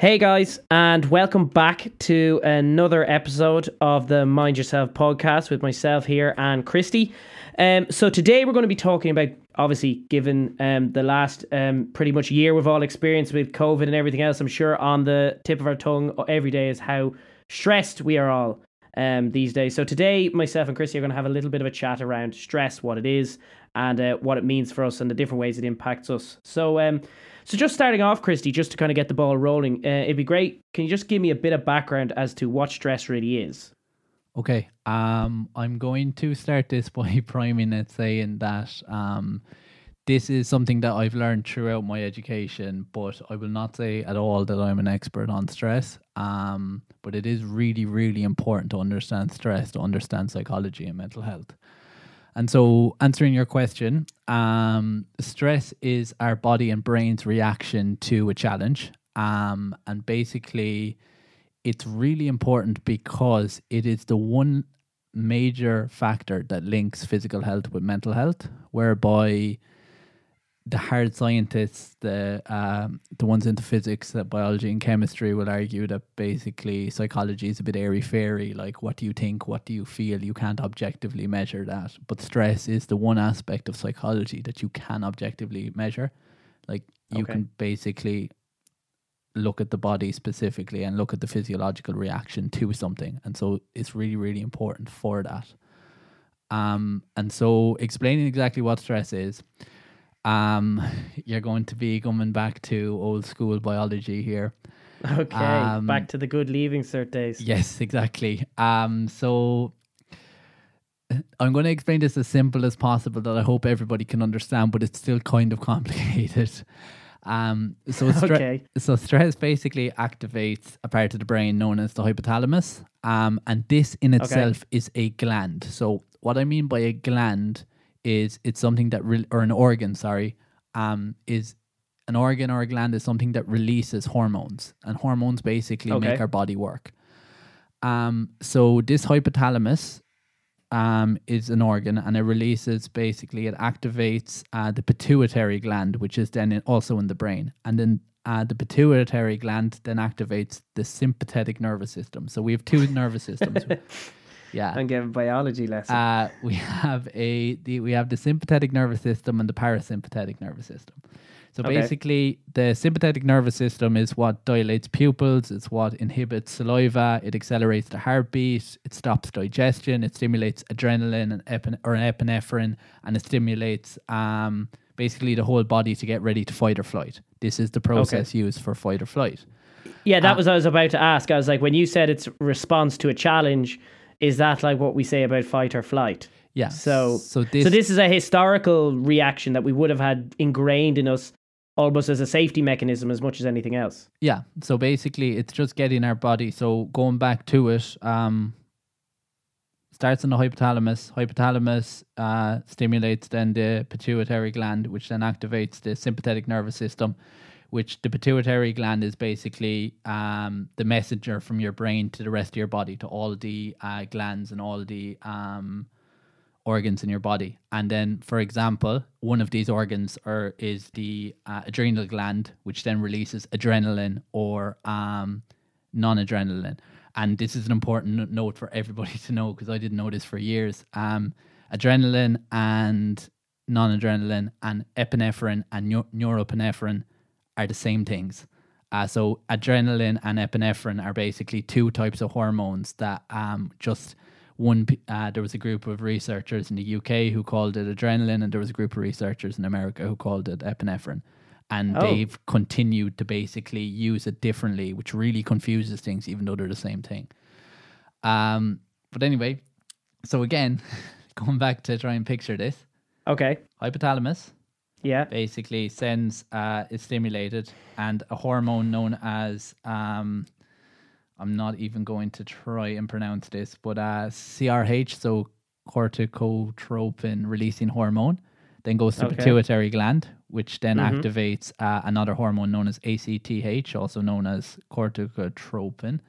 Hey guys, and welcome back to another episode of the Mind Yourself podcast with myself here and Christy. Um, so today we're going to be talking about, obviously, given um, the last um, pretty much year we've all experienced with COVID and everything else, I'm sure on the tip of our tongue every day is how stressed we are all um, these days. So today, myself and Christy are going to have a little bit of a chat around stress, what it is, and uh, what it means for us, and the different ways it impacts us. So, um, so just starting off, Christy, just to kind of get the ball rolling, uh, it'd be great. Can you just give me a bit of background as to what stress really is? Okay. Um, I'm going to start this by priming it saying that um, this is something that I've learned throughout my education, but I will not say at all that I'm an expert on stress. Um, but it is really, really important to understand stress, to understand psychology and mental health. And so, answering your question, um, stress is our body and brain's reaction to a challenge. Um, and basically, it's really important because it is the one major factor that links physical health with mental health, whereby the hard scientists, the um, the ones into physics, uh, biology, and chemistry will argue that basically psychology is a bit airy fairy. Like, what do you think? What do you feel? You can't objectively measure that. But stress is the one aspect of psychology that you can objectively measure. Like, you Okay. can basically look at the body specifically and look at the physiological reaction to something. And so, it's really, really important for that. Um, and so, explaining exactly what stress is um you're going to be coming back to old school biology here. Okay, Um, back to the good leaving cert days. yes exactly. Um so i'm going to explain this as simple as possible that i hope everybody can understand but it's still kind of complicated. Um so stre- Okay. so stress basically activates a part of the brain known as the hypothalamus. Um and this in itself is a gland. So what i mean by a gland is it's something that re- or an organ sorry um is an organ or a gland is something that releases hormones and hormones basically Okay. make our body work. Um so this hypothalamus um, is an organ and it releases basically it activates uh, the pituitary gland which is then in, also in the brain and then uh, the pituitary gland then activates the sympathetic nervous system. So we have two nervous systems yeah I'm giving biology lesson. uh, we have a the, we have the sympathetic nervous system and the parasympathetic nervous system. So Okay. basically, the sympathetic nervous system is what dilates pupils. It's what inhibits saliva. It accelerates the heartbeat. It stops digestion. It stimulates adrenaline and epine- or epinephrine, and it stimulates um, basically the whole body to get ready to fight or flight. This is the process used for fight or flight. yeah, that uh, was what I was about to ask. I was like, when you said it's response to a challenge, is that like what we say about fight or flight? Yeah. So, so this, so this is a historical reaction that we would have had ingrained in us almost as a safety mechanism as much as anything else. Yeah. So basically, it's just getting our body. So going back to it, um, starts in the hypothalamus. Hypothalamus uh, stimulates then the pituitary gland, which then activates the sympathetic nervous system. Which the pituitary gland is basically um, the messenger from your brain to the rest of your body, to all the uh, glands and all the um, organs in your body. And then, for example, one of these organs are, is the uh, adrenal gland, which then releases adrenaline or um, noradrenaline. And this is an important note for everybody to know because I didn't know this for years. Um, adrenaline and noradrenaline and epinephrine and neu- are the same things. Uh, so adrenaline and epinephrine are basically two types of hormones that um, just one. Uh, there was a group of researchers in the UK who called it adrenaline, and there was a group of researchers in America who called it epinephrine. And Oh. they've continued to basically use it differently, which really confuses things, even though they're the same thing. Um, but anyway, so again, going back to try and picture this, Okay. hypothalamus Yeah. basically sends uh, is stimulated and a hormone known as um, I'm not even going to try and pronounce this, but uh, CRH, so corticotropin releasing hormone, then goes to Okay. pituitary gland, which then Mhm. activates uh, another hormone known as ACTH, also known as corticotropin.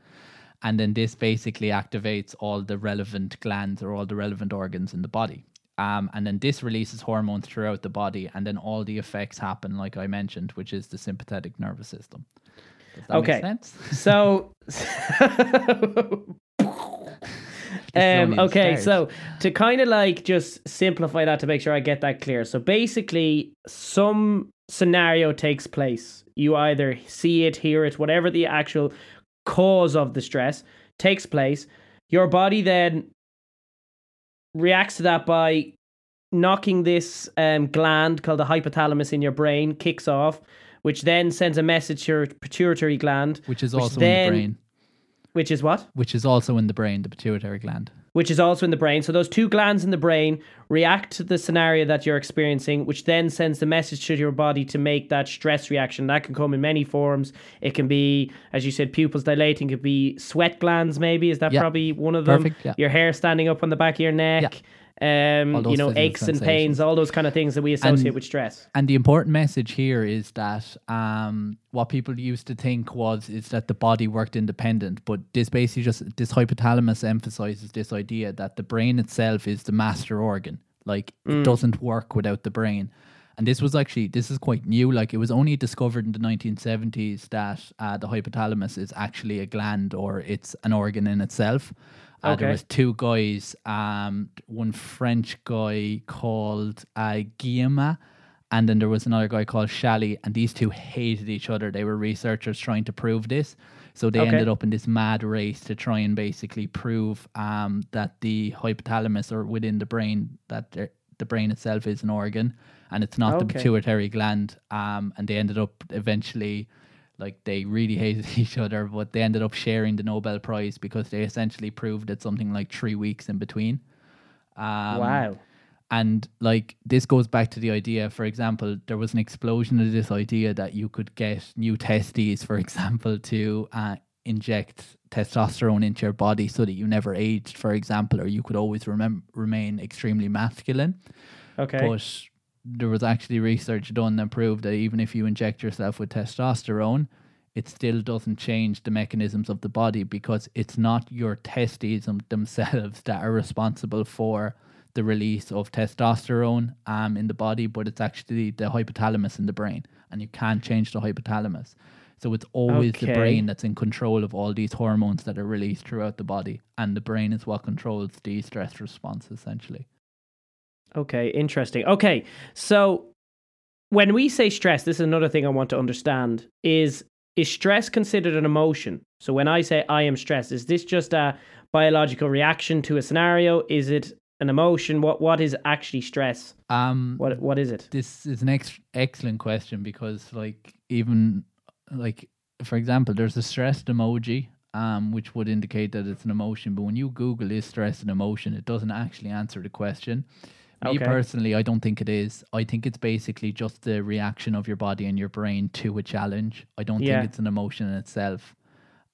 And then this basically activates all the relevant glands or all the relevant organs in the body. Um, and then this releases hormones throughout the body, and then all the effects happen, like I mentioned, which is the sympathetic nervous system. Does that Okay. make sense? So, um, okay, so to kind of like just simplify that to make sure I get that clear. So basically, some scenario takes place. You either see it, hear it, whatever the actual cause of the stress takes place. Your body then reacts to that by knocking this um, gland called the hypothalamus in your brain, kicks off, which then sends a message to your pituitary gland, Which is Which also then- in the brain. which is what? Which is also in the brain, the pituitary gland. Which is also in the brain. So those two glands in the brain react to the scenario that you're experiencing, which then sends the message to your body to make that stress reaction. That can come in many forms. It can be, as you said, pupils dilating. It could be sweat glands. Maybe is that Yeah. probably one of them? Perfect, yeah. Your hair standing up on the back of your neck. Um, you know, aches and pains, all those kind of things that we associate And- with stress. And the important message here is that um, what people used to think was is that the body worked independent, but this basically just this hypothalamus emphasizes this idea that the brain itself is the master organ. Like it doesn't work without the brain. And this was actually this is quite new. Like it was only discovered in the 1970s that uh, the hypothalamus is actually a gland or it's an organ in itself. Uh, There was two guys, um, one French guy called uh, Guillaume, and then there was another guy called Schally, and these two hated each other. They were researchers trying to prove this, so they Okay. ended up in this mad race to try and basically prove um, that the hypothalamus or within the brain that the, the brain itself is an organ, and it's not the pituitary gland. Um, and they ended up eventually like they really hated each other, but they ended up sharing the Nobel Prize because they essentially proved it something like three weeks in between. Um, wow. And like this goes back to the idea, for example, there was an explosion of this idea that you could get new testes, for example, to uh, inject testosterone into your body so that you never aged, for example, or you could always remem- remain extremely masculine. Okay. But there was actually research done that proved that even if you inject yourself with testosterone, it still doesn't change the mechanisms of the body because it's not your testes themselves that are responsible for the release of testosterone um, in the body, but it's actually the hypothalamus in the brain, and you can't change the hypothalamus. So it's always Okay. the brain that's in control of all these hormones that are released throughout the body, and the brain is what controls the stress response essentially. Okay, interesting. Okay, so when we say stress, this is another thing I want to understand is is stress considered an emotion? So when I say I am stressed, is this just a biological reaction to a scenario? Is it an emotion? What what is actually stress? Um, What what is it? this is an ex- excellent question because like even like for example there's a stressed emoji um which would indicate that it's an emotion but when you google is stress an emotion it doesn't actually answer the question me Okay. personally i don't think it is i think it's basically just the reaction of your body and your brain to a challenge i don't Yeah. think it's an emotion in itself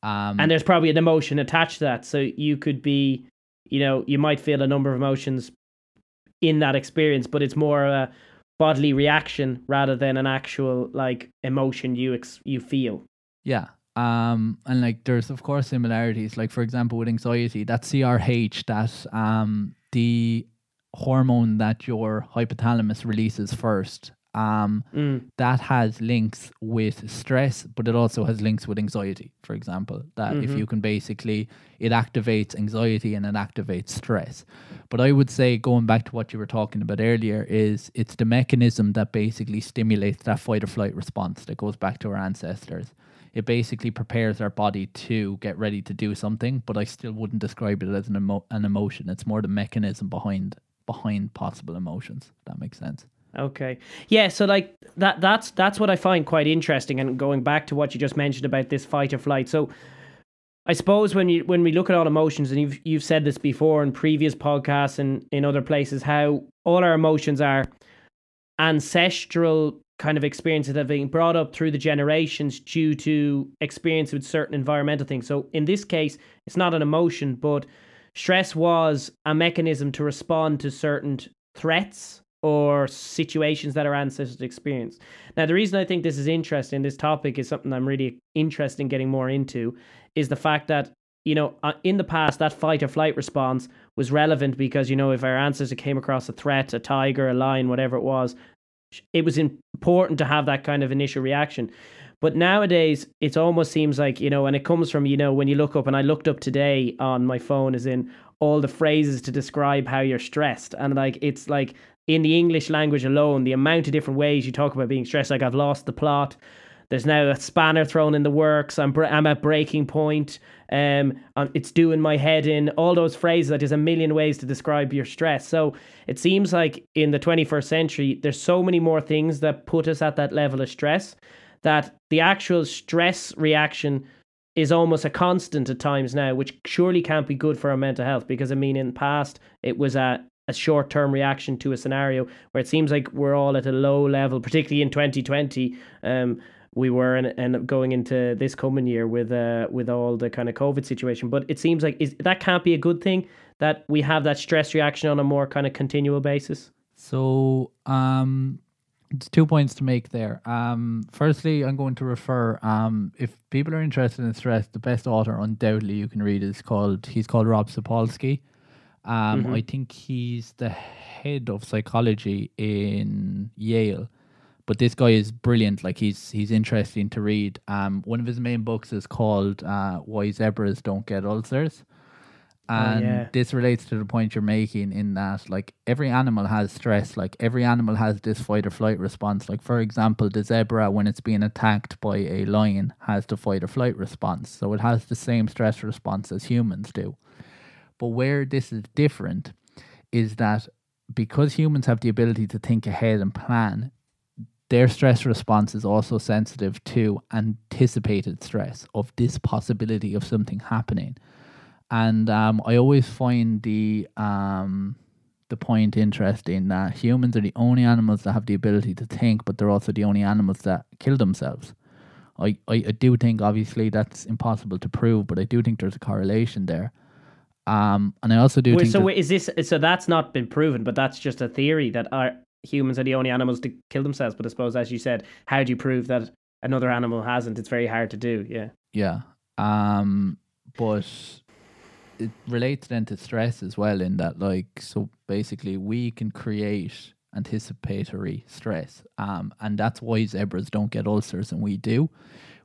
um And there's probably an emotion attached to that. So you could be, you know, you might feel a number of emotions in that experience, but it's more a bodily reaction rather than an actual like emotion you ex- you feel. Yeah. Um, and like there's of course similarities. Like for example, with anxiety, that CRH, that um the hormone that your hypothalamus releases first, um, Mm. that has links with stress, but it also has links with anxiety. For example, that if Mhm. you can basically it activates anxiety and it activates stress. But I would say going back to what you were talking about earlier is it's the mechanism that basically stimulates that fight or flight response that goes back to our ancestors. It basically prepares our body to get ready to do something, but I still wouldn't describe it as an emo- an emotion. It's more the mechanism behind behind possible emotions. That makes sense. Okay. Yeah, so like that that's that's what I find quite interesting and going back to what you just mentioned about this fight or flight. So I suppose when you when we look at all emotions and you've you've said this before in previous podcasts and in other places how all our emotions are ancestral kind of experiences that have been brought up through the generations due to experience with certain environmental things. So in this case, it's not an emotion, but stress was a mechanism to respond to certain threats or situations that our ancestors experienced. Now, the reason I think this is interesting, this topic is something I'm really interested in getting more into, is the fact that, you know, uh, in the past, that fight or flight response was relevant because, you know, if our ancestor came across a threat, a tiger, a lion, whatever it was, it was important to have that kind of initial reaction. But nowadays, it almost seems like, you know, and it comes from, you know, when you look up, and I looked up today on my phone, as in all the phrases to describe how you're stressed. And like, it's like in the English language alone, the amount of different ways you talk about being stressed, like I've lost the plot. There's now a spanner thrown in the works. I'm, I'm at breaking point. Um, it's doing my head in. All those phrases. Like there's a million ways to describe your stress. So it seems like in the 21st century, there's so many more things that put us at that level of stress that the actual stress reaction is almost a constant at times now, which surely can't be good for our mental health. Because I mean, in the past, it was a a short term reaction to a scenario where it seems like we're all at a low level, particularly in 2020. Um, we were and and going into this coming year with uh with all the kind of COVID situation. But it seems like is that can't be a good thing that we have that stress reaction on a more kind of continual basis. So um there's two points to make there. Um, firstly, I'm going to refer. Um, if people are interested in stress, the best author undoubtedly you can read is called. He's called Rob Sapolsky. Um, mm-hmm. I think he's the head of psychology in Yale. But this guy is brilliant. Like he's he's interesting to read. Um, one of his main books is called uh, "Why Zebras Don't Get Ulcers," Oh, and oh, yeah. this relates to the point you're making in that like every animal has stress. Like every animal has this fight or flight response. Like for example, the zebra when it's being attacked by a lion has the fight or flight response. So it has the same stress response as humans do. But where this is different is that because humans have the ability to think ahead and plan, their stress response is also sensitive to anticipated stress of this possibility of something happening. And um, I always find the um, the point interesting that humans are the only animals that have the ability to think, but they're also the only animals that kill themselves. I, I, I do think obviously that's impossible to prove, but I do think there's a correlation there. Um, and I also do wait, think. So wait, is this so? That's not been proven, but that's just a theory that our humans are the only animals to kill themselves. But I suppose, as you said, how do you prove that another animal hasn't? It's very hard to do. Yeah. Yeah. Um, but it relates then to stress as well. In that, like, so basically, we can create anticipatory stress. Um, and that's why zebras don't get ulcers and we do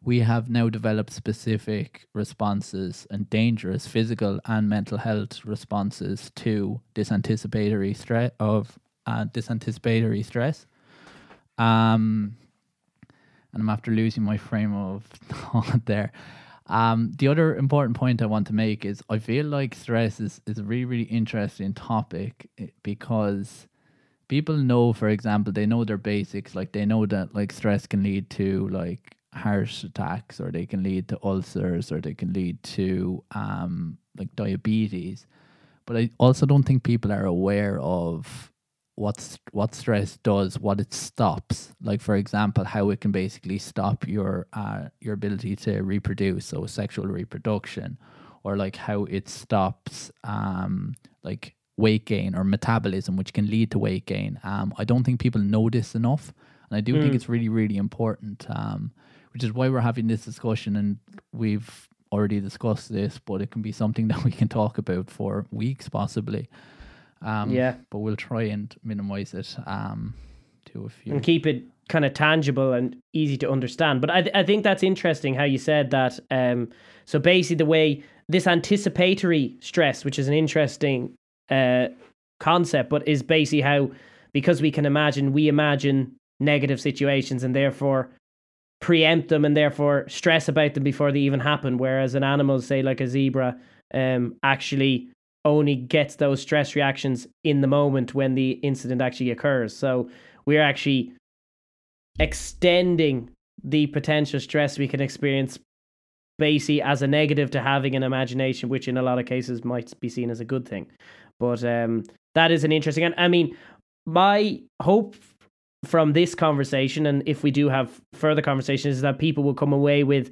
we have now developed specific responses and dangerous physical and mental health responses to this anticipatory stress of uh, this anticipatory stress. Um, and I'm after losing my frame of thought there. Um, the other important point I want to make is I feel like stress is, is a really, really interesting topic eh, because people know, for example, they know their basics. Like they know that like stress can lead to like heart attacks or they can lead to ulcers or they can lead to um, like diabetes. But I also don't think people are aware of what what stress does, what it stops. Like for example, how it can basically stop your uh, your ability to reproduce, so sexual reproduction, or like how it stops um, like weight gain or metabolism, which can lead to weight gain. Um, I don't think people know this enough, and I do mm. think hmm. it's really really important. Um, which is why we're having this discussion and we've already discussed this, but it can be something that we can talk about for weeks possibly. Um, yeah. But we'll try and minimize it um, to a few. And keep it kind of tangible and easy to understand. But I, th- I think that's interesting how you said that. Um, so basically, the way this anticipatory stress, which is an interesting uh, concept, but is basically how, because we can imagine, we imagine negative situations and therefore preempt them and therefore stress about them before they even happen. Whereas an animal, say like a zebra, um, actually only gets those stress reactions in the moment when the incident actually occurs. So we're actually extending the potential stress we can experience basically as a negative to having an imagination, which in a lot of cases might be seen as a good thing. But um, that is an interesting, and I mean, my hope from this conversation, and if we do have further conversations, is that people will come away with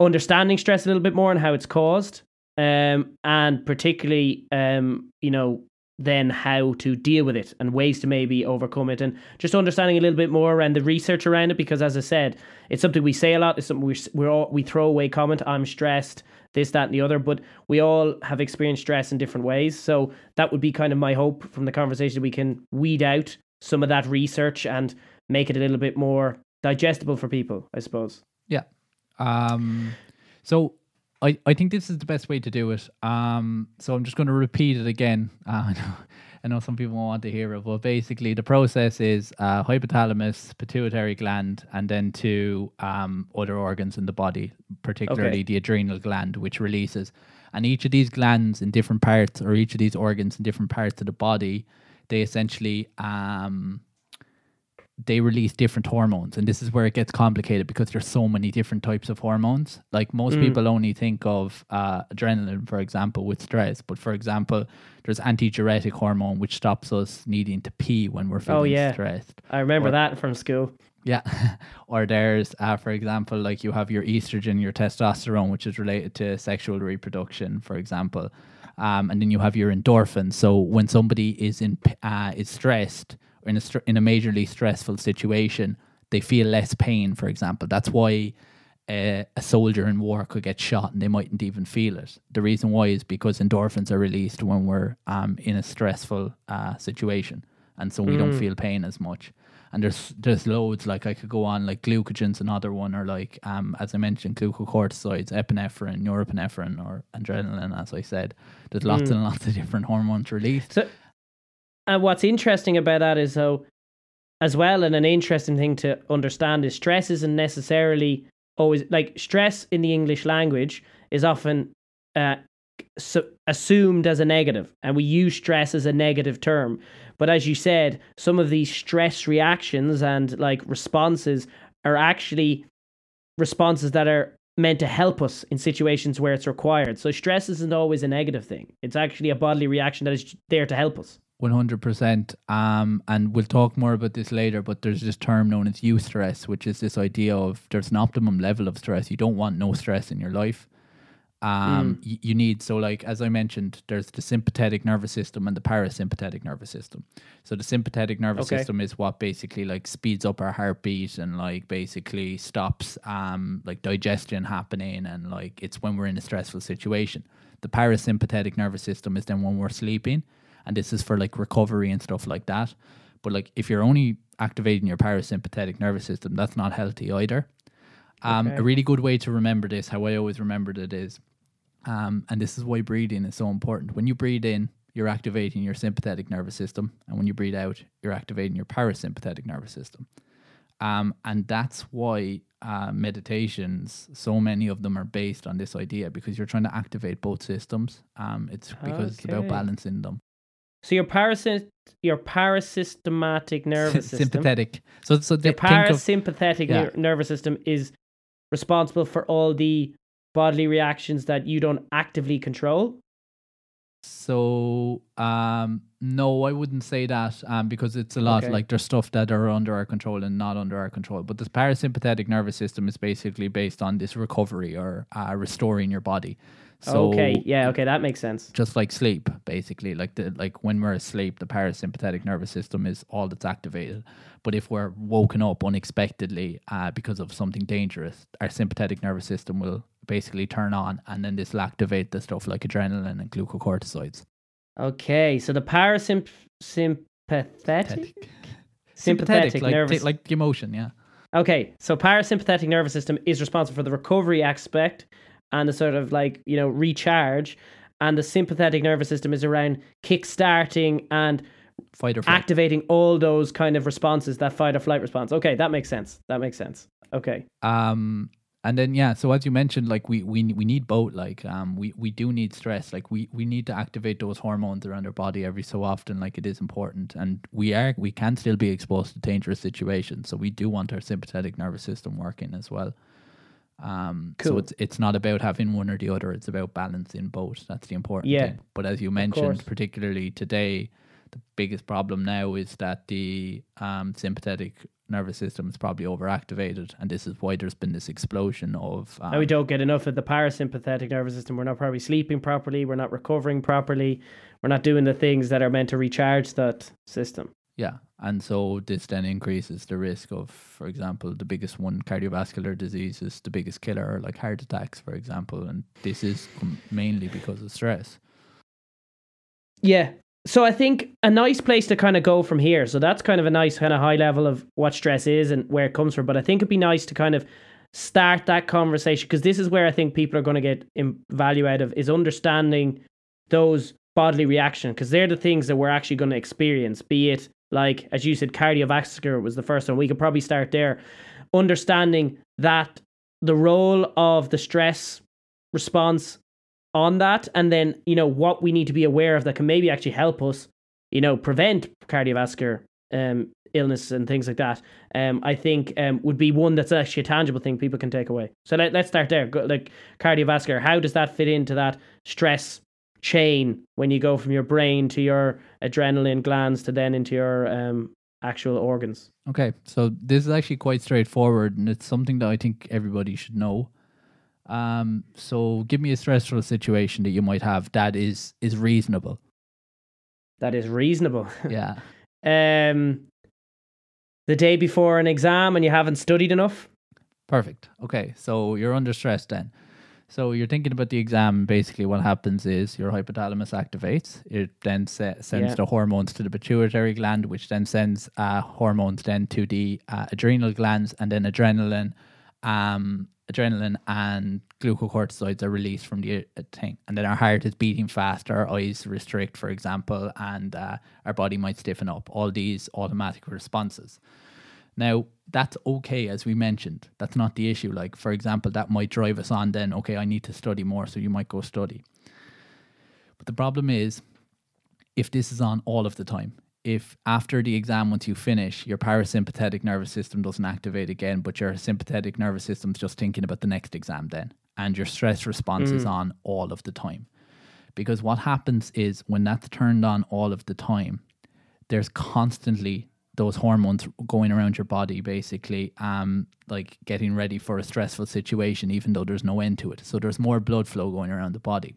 understanding stress a little bit more and how it's caused, um, and particularly, um, you know, then how to deal with it and ways to maybe overcome it, and just understanding a little bit more around the research around it. Because as I said, it's something we say a lot. It's something we we're all, we throw away comment. I'm stressed. This, that, and the other, but we all have experienced stress in different ways. So that would be kind of my hope from the conversation. We can weed out some of that research and make it a little bit more digestible for people, I suppose. Yeah. Um, so I, I think this is the best way to do it. Um, so I'm just going to repeat it again. Uh, I, know, I know some people want to hear it, but basically the process is uh, hypothalamus, pituitary gland, and then to um, other organs in the body, particularly Okay. the adrenal gland, which releases. And each of these glands in different parts, or each of these organs in different parts of the body, they essentially um, they release different hormones and this is where it gets complicated because there's so many different types of hormones like most Mm. people only think of uh, adrenaline for example with stress but for example there's antidiuretic hormone which stops us needing to pee when we're feeling Oh, yeah. stressed I remember Or- that from school. yeah or there's uh, for example like you have your estrogen your testosterone which is related to sexual reproduction for example um, and then you have your endorphins so when somebody is in uh, is stressed in a in a majorly stressful situation they feel less pain for example. That's why uh, a soldier in war could get shot and they mightn't even feel it. The reason why is because endorphins are released when we're um, in a stressful uh, situation and so we don't feel pain as much. And there's there's loads like I could go on like glucagon's another one or like um as I mentioned glucocorticoids epinephrine norepinephrine or adrenaline as I said. There's lots and lots of different hormones released. So, and what's interesting about that is though, as well, and an interesting thing to understand is stress isn't necessarily always like stress in the English language is often uh, so assumed as a negative, and we use stress as a negative term. But as you said, some of these stress reactions and like responses are actually responses that are meant to help us in situations where it's required. So stress isn't always a negative thing. It's actually a bodily reaction that is there to help us. One hundred percent. Um, and we'll talk more about this later. But there's this term known as eustress, which is this idea of there's an optimum level of stress. You don't want no stress in your life. Um, y- you need so like as I mentioned, there's the sympathetic nervous system and the parasympathetic nervous system. So the sympathetic nervous Okay. system is what basically like speeds up our heartbeat and like basically stops um like digestion happening and like it's when we're in a stressful situation. The parasympathetic nervous system is then when we're sleeping and this is for like recovery and stuff like that. But like if you're only activating your parasympathetic nervous system, that's not healthy either. Um, Okay. A really good way to remember this, how I always remembered it is, um, and this is why breathing is so important. When you breathe in, you're activating your sympathetic nervous system, and when you breathe out, you're activating your parasympathetic nervous system. Um, and that's why uh, meditations, so many of them are based on this idea because you're trying to activate both systems. Um, it's because it's about balancing them. So your parasympathetic, your parasystematic nervous system, Sympathetic. So, so your th- think of parasympathetic Yeah. nervous system is responsible for all the bodily reactions that you don't actively control. So, um, no, I wouldn't say that um, because it's a lot Okay. like there's stuff that are under our control and not under our control. But this parasympathetic nervous system is basically based on this recovery or uh, restoring your body. So, okay, yeah, okay, that makes sense. just like sleep, basically, like the like when we're asleep, the parasympathetic nervous system is all that's activated. But if we're woken up unexpectedly uh, because of something dangerous, our sympathetic nervous system will basically turn on, and then this will activate the stuff like adrenaline and glucocorticoids. Okay, so the parasympathetic sympathetic sympathetic like, nervous t- like the emotion, yeah. Okay, so parasympathetic nervous system is responsible for the recovery aspect and the sort of like, you know, recharge. And the sympathetic nervous system is around kick-starting and Fight or flight. activating all those kind of responses, that fight or flight response. Okay, that makes sense. That makes sense. Okay. um and then yeah so as you mentioned like we we, we need both like um we we do need stress like we we need to activate those hormones around our body every so often like it is important and we are we can still be exposed to dangerous situations so we do want our sympathetic nervous system working as well um so it's it's not about having one or the other it's about balancing both that's the important Yeah, thing but as you mentioned particularly today the biggest problem now is that the um, sympathetic nervous system is probably overactivated, and this is why there's been this explosion of. Um, and we don't get enough of the parasympathetic nervous system. We're not probably sleeping properly. We're not recovering properly. We're not doing the things that are meant to recharge that system. Yeah, and so this then increases the risk of, for example, the biggest one, cardiovascular disease, is the biggest killer, like heart attacks, for example, and this is mainly because of stress. Yeah, so I think a nice place to kind of go from here. So that's kind of a nice kind of high level of what stress is and where it comes from. But I think it'd be nice to kind of start that conversation because this is where I think people are going to get value out of is understanding those bodily reaction because they're the things that we're actually going to experience. Be it like as you said, cardiovascular was the first one. We could probably start there, understanding that the role of the stress response on that and then you know what we need to be aware of that can maybe actually help us you know prevent cardiovascular um, illness and things like that um, i think um, would be one that's actually a tangible thing people can take away. So let, let's start there. Like cardiovascular how does that fit into that stress chain when you go from your brain to your adrenaline glands to then into your um, actual organs okay so this is actually quite straightforward and it's something that i think everybody should know um, so give me a stressful situation that you might have that is is reasonable. That is reasonable. Yeah. um, the day before an exam and you haven't studied enough. Perfect. Okay, so you're under stress then. So you're thinking about the exam. Basically, what happens is your hypothalamus activates. It then se- sends yeah. the hormones to the pituitary gland, which then sends uh, hormones then to the uh, adrenal glands, and then adrenaline um, adrenaline and glucocorticoids are released from the uh, thing, and then our heart is beating faster, our eyes restrict, for example, and uh, our body might stiffen up. All these automatic responses. Now that's okay, as we mentioned. That's not the issue. Like for example, that might drive us on. Then okay, I need to study more, so you might go study. But the problem is, if this is on all of the time, if after the exam, once you finish, your parasympathetic nervous system doesn't activate again, but your sympathetic nervous system's just thinking about the next exam then, and your stress response mm. is on all of the time. Because what happens is when that's turned on all of the time, there's constantly those hormones going around your body, basically, um, like getting ready for a stressful situation, even though there's no end to it. So there's more blood flow going around the body.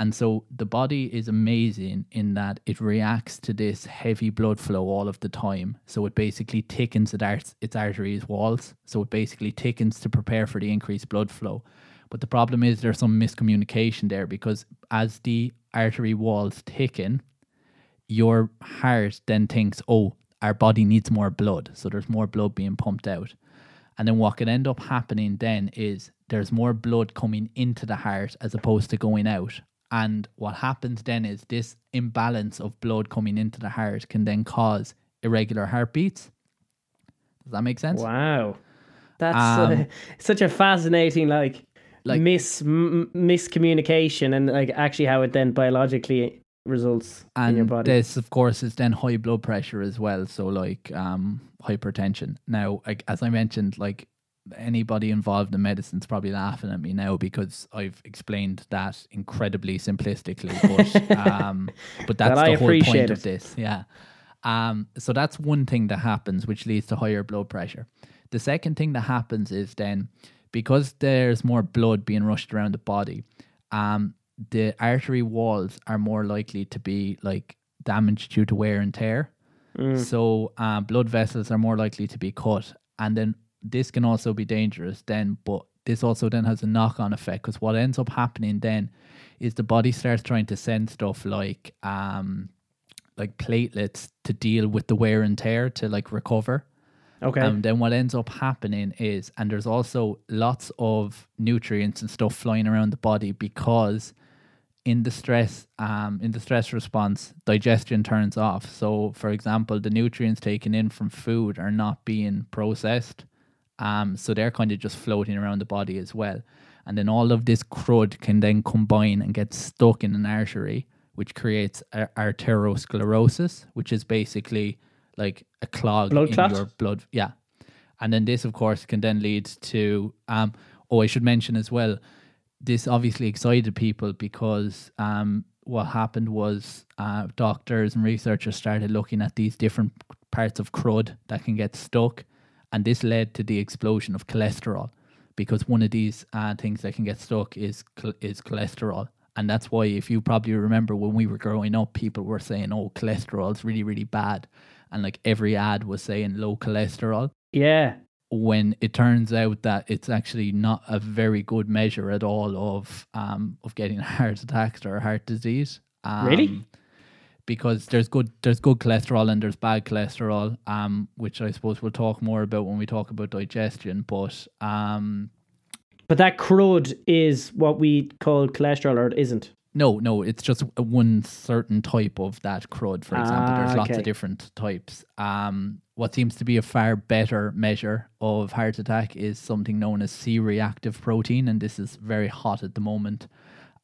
And so the body is amazing in that it reacts to this heavy blood flow all of the time. So it basically thickens its, its arteries walls. So it basically thickens to prepare for the increased blood flow. But the problem is there's some miscommunication there because as the artery walls thicken, your heart then thinks, oh, our body needs more blood. So there's more blood being pumped out. And then what can end up happening then is there's more blood coming into the heart as opposed to going out. And what happens then is this imbalance of blood coming into the heart can then cause irregular heartbeats. Does that make sense? Wow. That's um, uh, such a fascinating like, like mis m- miscommunication and like actually how it then biologically results and in your body. This of course is then high blood pressure as well, so like um hypertension. Now, like as I mentioned, like anybody involved in medicine is probably laughing at me now because I've explained that incredibly simplistically. But um, but that's the whole point it. of this. Yeah. Um, so that's one thing that happens, which leads to higher blood pressure. The second thing that happens is then because there's more blood being rushed around the body, um, the artery walls are more likely to be like damaged due to wear and tear. Mm. So uh, blood vessels are more likely to be cut, and then this can also be dangerous then, but this also then has a knock on effect because what ends up happening then is the body starts trying to send stuff like um like platelets to deal with the wear and tear to like recover. Okay. And then what ends up happening is, and there's also lots of nutrients and stuff flying around the body because in the stress, um, in the stress response, digestion turns off. So, for example, the nutrients taken in from food are not being processed, um, so they're kind of just floating around the body as well. And then all of this crud can then combine and get stuck in an artery, which creates a- arteriosclerosis, which is basically like a clog blood in clot? your blood. Yeah. And then this, of course, can then lead to. Um, oh, I should mention as well, this obviously excited people because um, what happened was uh, doctors and researchers started looking at these different parts of crud that can get stuck and this led to the explosion of cholesterol because one of these uh, things that can get stuck is is cholesterol. And that's why, if you probably remember when we were growing up, people were saying, "Oh, cholesterol is really, really bad," and like every ad was saying low cholesterol. Yeah. When it turns out that it's actually not a very good measure at all of um of getting heart attacks or heart disease. Um, really? because there's good there's good cholesterol and there's bad cholesterol, um, which I suppose we'll talk more about when we talk about digestion. But um, but that crud is what we call cholesterol, or it isn't. No, no, it's just one certain type of that crud. For example, Ah, there's lots okay. of different types. Um, what seems to be a far better measure of heart attack is something known as C-reactive protein, and this is very hot at the moment.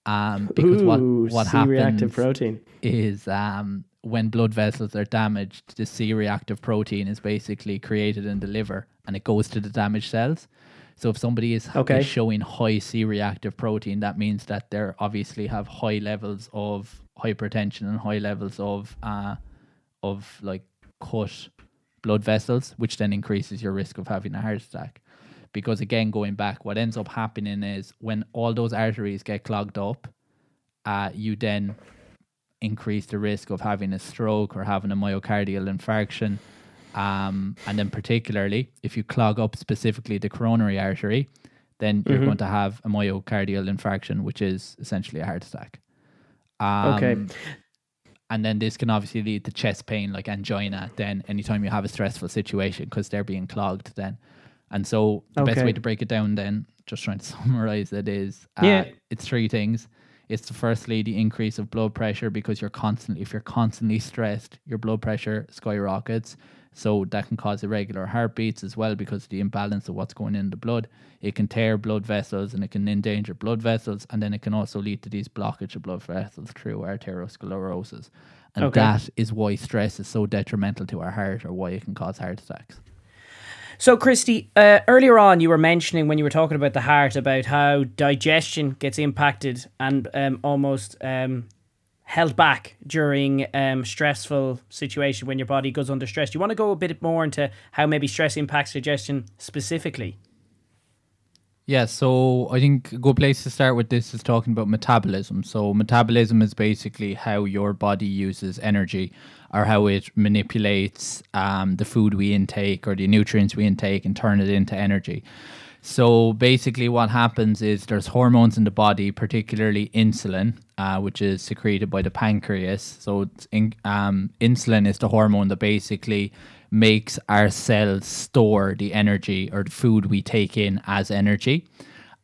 Um, because Ooh, what what C-reactive happens protein. is um, when blood vessels are damaged, the C-reactive protein is basically created in the liver, and it goes to the damaged cells. So if somebody is, Okay. is showing high C-reactive protein, that means that they obviously have high levels of hypertension and high levels of uh, of like cut blood vessels, which then increases your risk of having a heart attack. Because again, going back, what ends up happening is when all those arteries get clogged up, uh, you then increase the risk of having a stroke or having a myocardial infarction. Um, and then, particularly, if you clog up specifically the coronary artery, then you're Mhm. going to have a myocardial infarction, which is essentially a heart attack. Um, Okay. And then this can obviously lead to chest pain, like angina, then anytime you have a stressful situation because they're being clogged, then. And so, the best way to break it down, then, just trying to summarize it, is uh, Yeah. it's three things. It's the firstly the increase of blood pressure because you're constantly if you're constantly stressed, your blood pressure skyrockets. So that can cause irregular heartbeats as well because of the imbalance of what's going in the blood. It can tear blood vessels and it can endanger blood vessels, and then it can also lead to these blockage of blood vessels through arteriosclerosis. And Okay. that is why stress is so detrimental to our heart or why it can cause heart attacks. So, Christy, uh, earlier on, you were mentioning when you were talking about the heart about how digestion gets impacted and um, almost um, held back during um, stressful situation when your body goes under stress. Do you want to go a bit more into how maybe stress impacts digestion specifically? Yeah, so I think a good place to start with this is talking about metabolism. So, metabolism is basically how your body uses energy or how it manipulates um, the food we intake or the nutrients we intake and turn it into energy. So, basically, what happens is there's hormones in the body, particularly insulin, uh, which is secreted by the pancreas. So, in, um, insulin is the hormone that basically makes our cells store the energy or the food we take in as energy.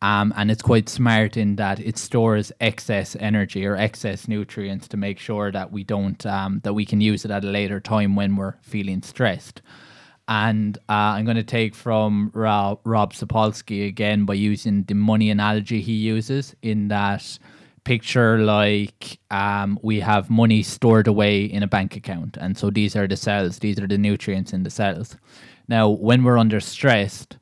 Um, and it's quite smart in that it stores excess energy or excess nutrients to make sure that we don't um, that we can use it at a later time when we're feeling stressed. And uh, I'm going to take from Rob, Rob Sapolsky again by using the money analogy he uses in that picture like um, we have money stored away in a bank account. And so these are the cells, these are the nutrients in the cells. Now, when we're under stressed,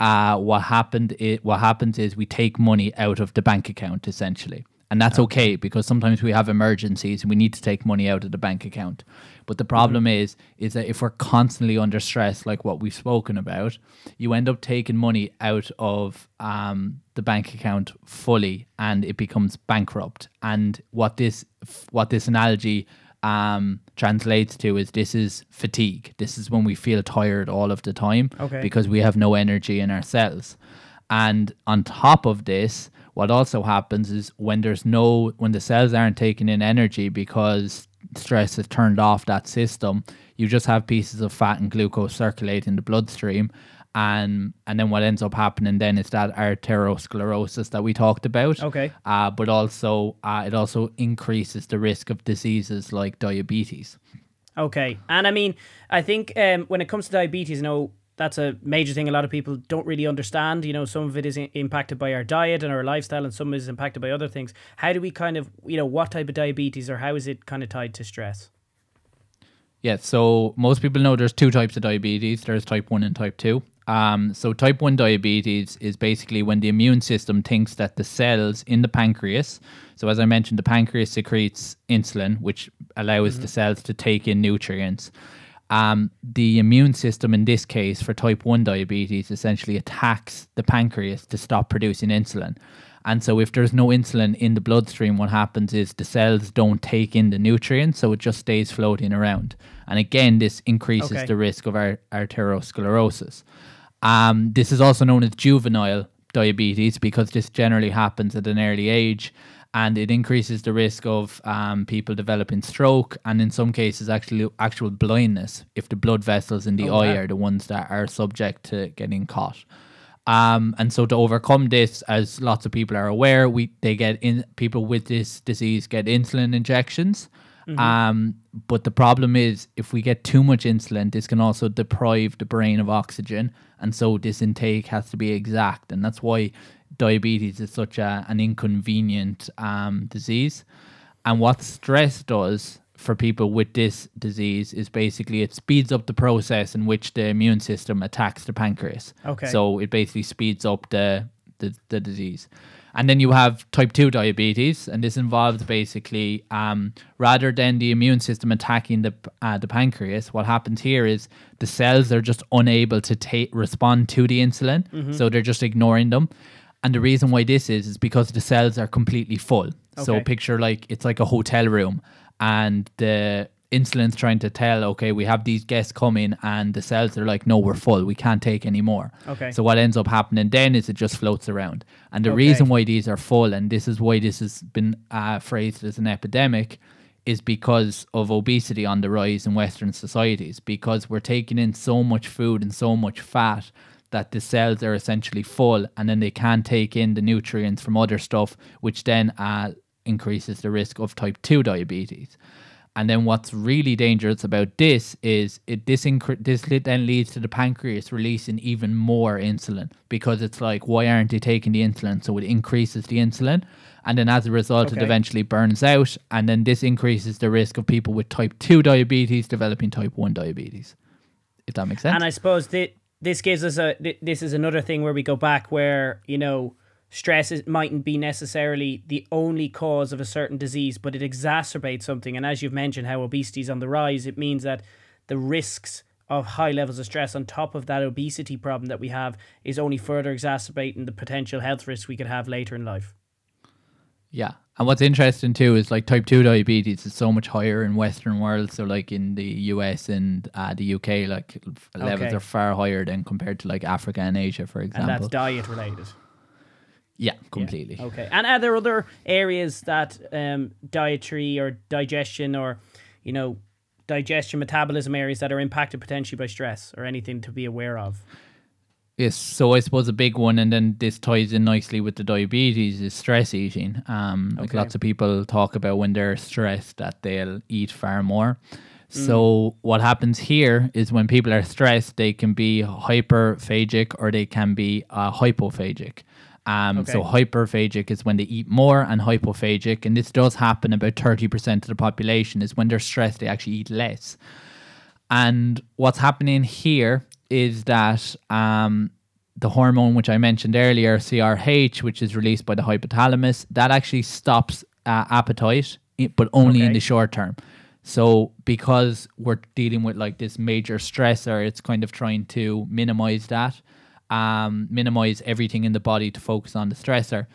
uh, what happened i what happens is we take money out of the bank account essentially. And that's okay because sometimes we have emergencies and we need to take money out of the bank account. But the problem is is that if we're constantly under stress, like what we've spoken about, you end up taking money out of um, the bank account fully, and it becomes bankrupt. And what this what this analogy um, translates to is this is fatigue. This is when we feel tired all of the time Okay. because we have no energy in ourselves. And on top of this, what also happens is when there's no when the cells aren't taking in energy because stress has turned off that system, you just have pieces of fat and glucose circulating in the bloodstream. And and then what ends up happening then is that arteriosclerosis that we talked about. Okay. Uh, but also uh, it also increases the risk of diseases like diabetes. Okay. And I mean, I think um, when it comes to diabetes, you know, that's a major thing a lot of people don't really understand. You know, some of it is i- impacted by our diet and our lifestyle, and some is impacted by other things. How do we kind of, you know, what type of diabetes or how is it kind of tied to stress? Yeah, so most people know there's two types of diabetes. There's type 1 and type 2. Um, so type 1 diabetes is basically when the immune system thinks that the cells in the pancreas, so as I mentioned, the pancreas secretes insulin, which allows the cells to take in nutrients. Um, the immune system in this case for type 1 diabetes essentially attacks the pancreas to stop producing insulin. And so, if there's no insulin in the bloodstream, what happens is the cells don't take in the nutrients, so it just stays floating around. And again, this increases Okay. the risk of ar- arteriosclerosis. Um, this is also known as juvenile diabetes because this generally happens at an early age. And it increases the risk of um, people developing stroke and in some cases actually actual blindness if the blood vessels in the Oh, eye wow. are the ones that are subject to getting caught. Um, and so to overcome this, as lots of people are aware, we they get in people with this disease get insulin injections. Um, but the problem is if we get too much insulin, this can also deprive the brain of oxygen, and so this intake has to be exact, and that's why diabetes is such a, an inconvenient um, disease. And what stress does for people with this disease is basically it speeds up the process in which the immune system attacks the pancreas. Okay. So it basically speeds up the, the, the disease. And then you have type 2 diabetes, and this involves basically um, rather than the immune system attacking the, uh, the pancreas, what happens here is the cells are just unable to ta- respond to the insulin. So they're just ignoring them. And the reason why this is, is because the cells are completely full. Okay. So picture like it's like a hotel room and the insulin's trying to tell, okay, we have these guests coming and the cells are like, no, we're full. We can't take any more. Okay. So what ends up happening then is it just floats around. And the Okay. reason why these are full, and this is why this has been uh, phrased as an epidemic, is because of obesity on the rise in Western societies. Because we're taking in so much food and so much fat that the cells are essentially full, and then they can't take in the nutrients from other stuff, which then uh, increases the risk of type two diabetes. And then what's really dangerous about this is it this incre- this then leads to the pancreas releasing even more insulin because it's like why aren't they taking the insulin? So it increases the insulin, and then as a result, it eventually burns out, and then this increases the risk of people with type two diabetes developing type one diabetes. If that makes sense. And I suppose that this gives us a th- this is another thing where we go back where you know stress is, mightn't be necessarily the only cause of a certain disease, but it exacerbates something. And as you've mentioned, how obesity is on the rise, it means that the risks of high levels of stress on top of that obesity problem that we have is only further exacerbating the potential health risks we could have later in life. Yeah. And what's interesting too is like type 2 diabetes is so much higher in Western world. So, like in the US and uh, the UK, like levels Okay. are far higher than compared to like Africa and Asia, for example. And example. that's diet related. yeah, completely. Okay. And are there other areas that um, dietary or digestion or, you know, digestion, metabolism areas that are impacted potentially by stress or anything to be aware of? Yes, so I suppose a big one, and then this ties in nicely with the diabetes, is stress eating. Um, like lots of people talk about when they're stressed that they'll eat far more. Mm. So what happens here is when people are stressed, they can be hyperphagic or they can be uh, hypophagic. Um, So hyperphagic is when they eat more, and hypophagic, and this does happen about thirty percent of the population, is when they're stressed they actually eat less. And what's happening here is that um, the hormone which I mentioned earlier, CRH, which is released by the hypothalamus, that actually stops uh, appetite, but only in the short term. So because we're dealing with like this major stressor, it's kind of trying to minimize that, um, minimize everything in the body to focus on the stressor.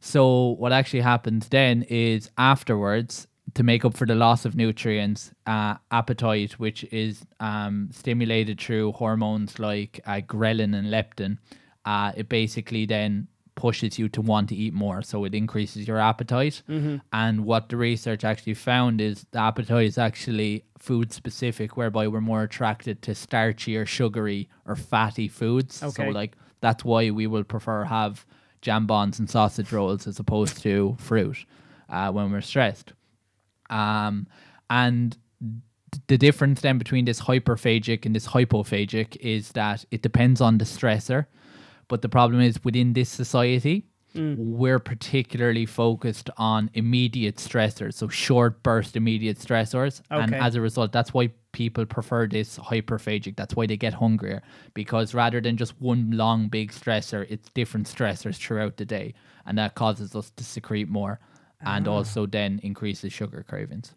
So what actually happens then is afterwards, to make up for the loss of nutrients, uh, appetite, which is um, stimulated through hormones like uh, ghrelin and leptin, uh, it basically then pushes you to want to eat more. So it increases your appetite. And what the research actually found is the appetite is actually food specific, whereby we're more attracted to starchy or sugary or fatty foods. So like that's why we will prefer have jambons and sausage rolls as opposed to fruit uh, when we're stressed. Um, and the difference then between this hyperphagic and this hypophagic is that it depends on the stressor. But the problem is within this society, we're particularly focused on immediate stressors, so short burst immediate stressors. Okay. And as a result, that's why people prefer this hyperphagic. That's why they get hungrier because rather than just one long big stressor, it's different stressors throughout the day. And that causes us to secrete more and also then increases sugar cravings.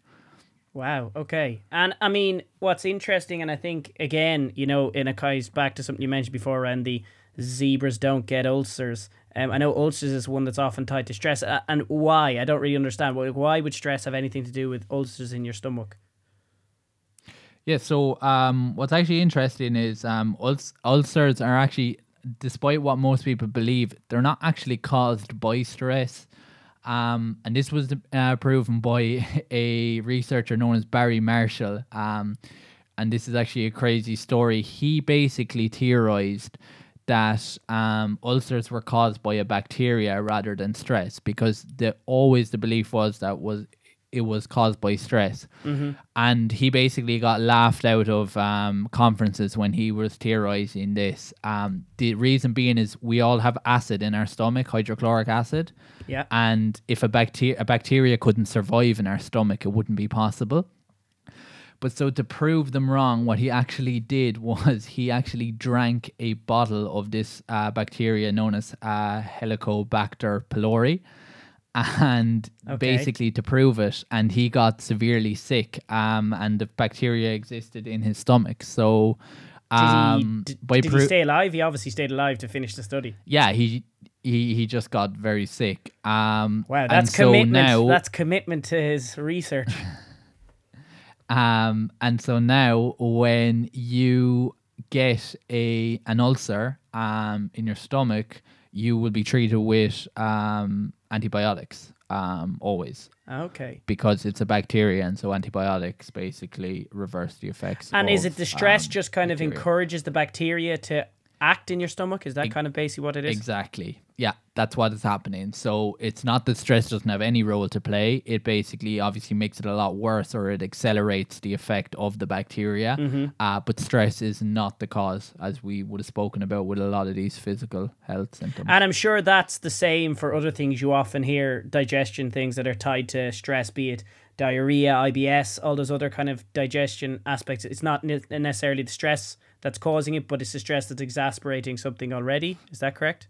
Wow. Okay. And I mean, what's interesting, and I think again, you know, in a ties back to something you mentioned before around the zebras don't get ulcers. Um, I know ulcers is one that's often tied to stress, uh, and why? I don't really understand. Why, why would stress have anything to do with ulcers in your stomach? Yeah, so um, what's actually interesting is um, ul- ulcers are actually, despite what most people believe, they're not actually caused by stress. Um, and this was uh, proven by a researcher known as Barry Marshall. Um, and this is actually a crazy story. He basically theorized that um, ulcers were caused by a bacteria rather than stress because the always the belief was that was it was caused by stress. Mm-hmm. And he basically got laughed out of um, conferences when he was theorizing this. Um, the reason being is we all have acid in our stomach, hydrochloric acid. Yeah. And if a, bacteria a bacteria couldn't survive in our stomach, it wouldn't be possible. But so to prove them wrong, what he actually did was he actually drank a bottle of this uh, bacteria known as uh, Helicobacter pylori and Okay. basically to prove it and he got severely sick um and the bacteria existed in his stomach so Did, um he, did, by did pro- he stay alive? He obviously stayed alive to finish the study. yeah he he he just got very sick um Wow, that's so commitment. now That's commitment to his research. Um, and so now when you get a an ulcer um in your stomach, you will be treated with um antibiotics um always Okay. because it's a bacteria and so antibiotics basically reverse the effects. And is it the stress um, just kind of encourages the bacteria to act in your stomach? Is that kind of basically what it is? Exactly. Yeah, that's what is happening. So it's not that stress doesn't have any role to play. It basically obviously makes it a lot worse or it accelerates the effect of the bacteria. Mm-hmm. Uh, but stress is not the cause, as we would have spoken about with a lot of these physical health symptoms. And I'm sure that's the same for other things you often hear digestion things that are tied to stress, be it diarrhea, IBS, all those other kind of digestion aspects. It's not ne- necessarily the stress that's causing it, but it's the stress that's exasperating something already. Is that correct?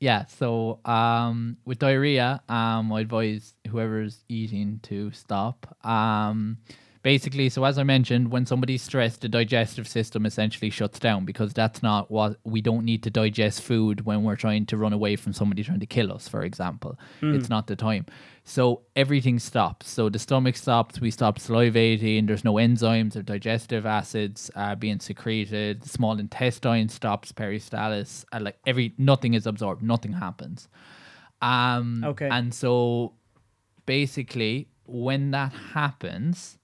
Yeah, so um, with diarrhea, um, I advise whoever's eating to stop. Um, basically, so as I mentioned, when somebody's stressed, the digestive system essentially shuts down because that's not what we don't need to digest food when we're trying to run away from somebody trying to kill us, for example. It's not the time. So everything stops. So the stomach stops, we stop salivating, there's no enzymes or digestive acids uh, being secreted, the small intestine stops peristalsis, and like every nothing is absorbed, nothing happens. Um, Okay. And so basically, when that happens,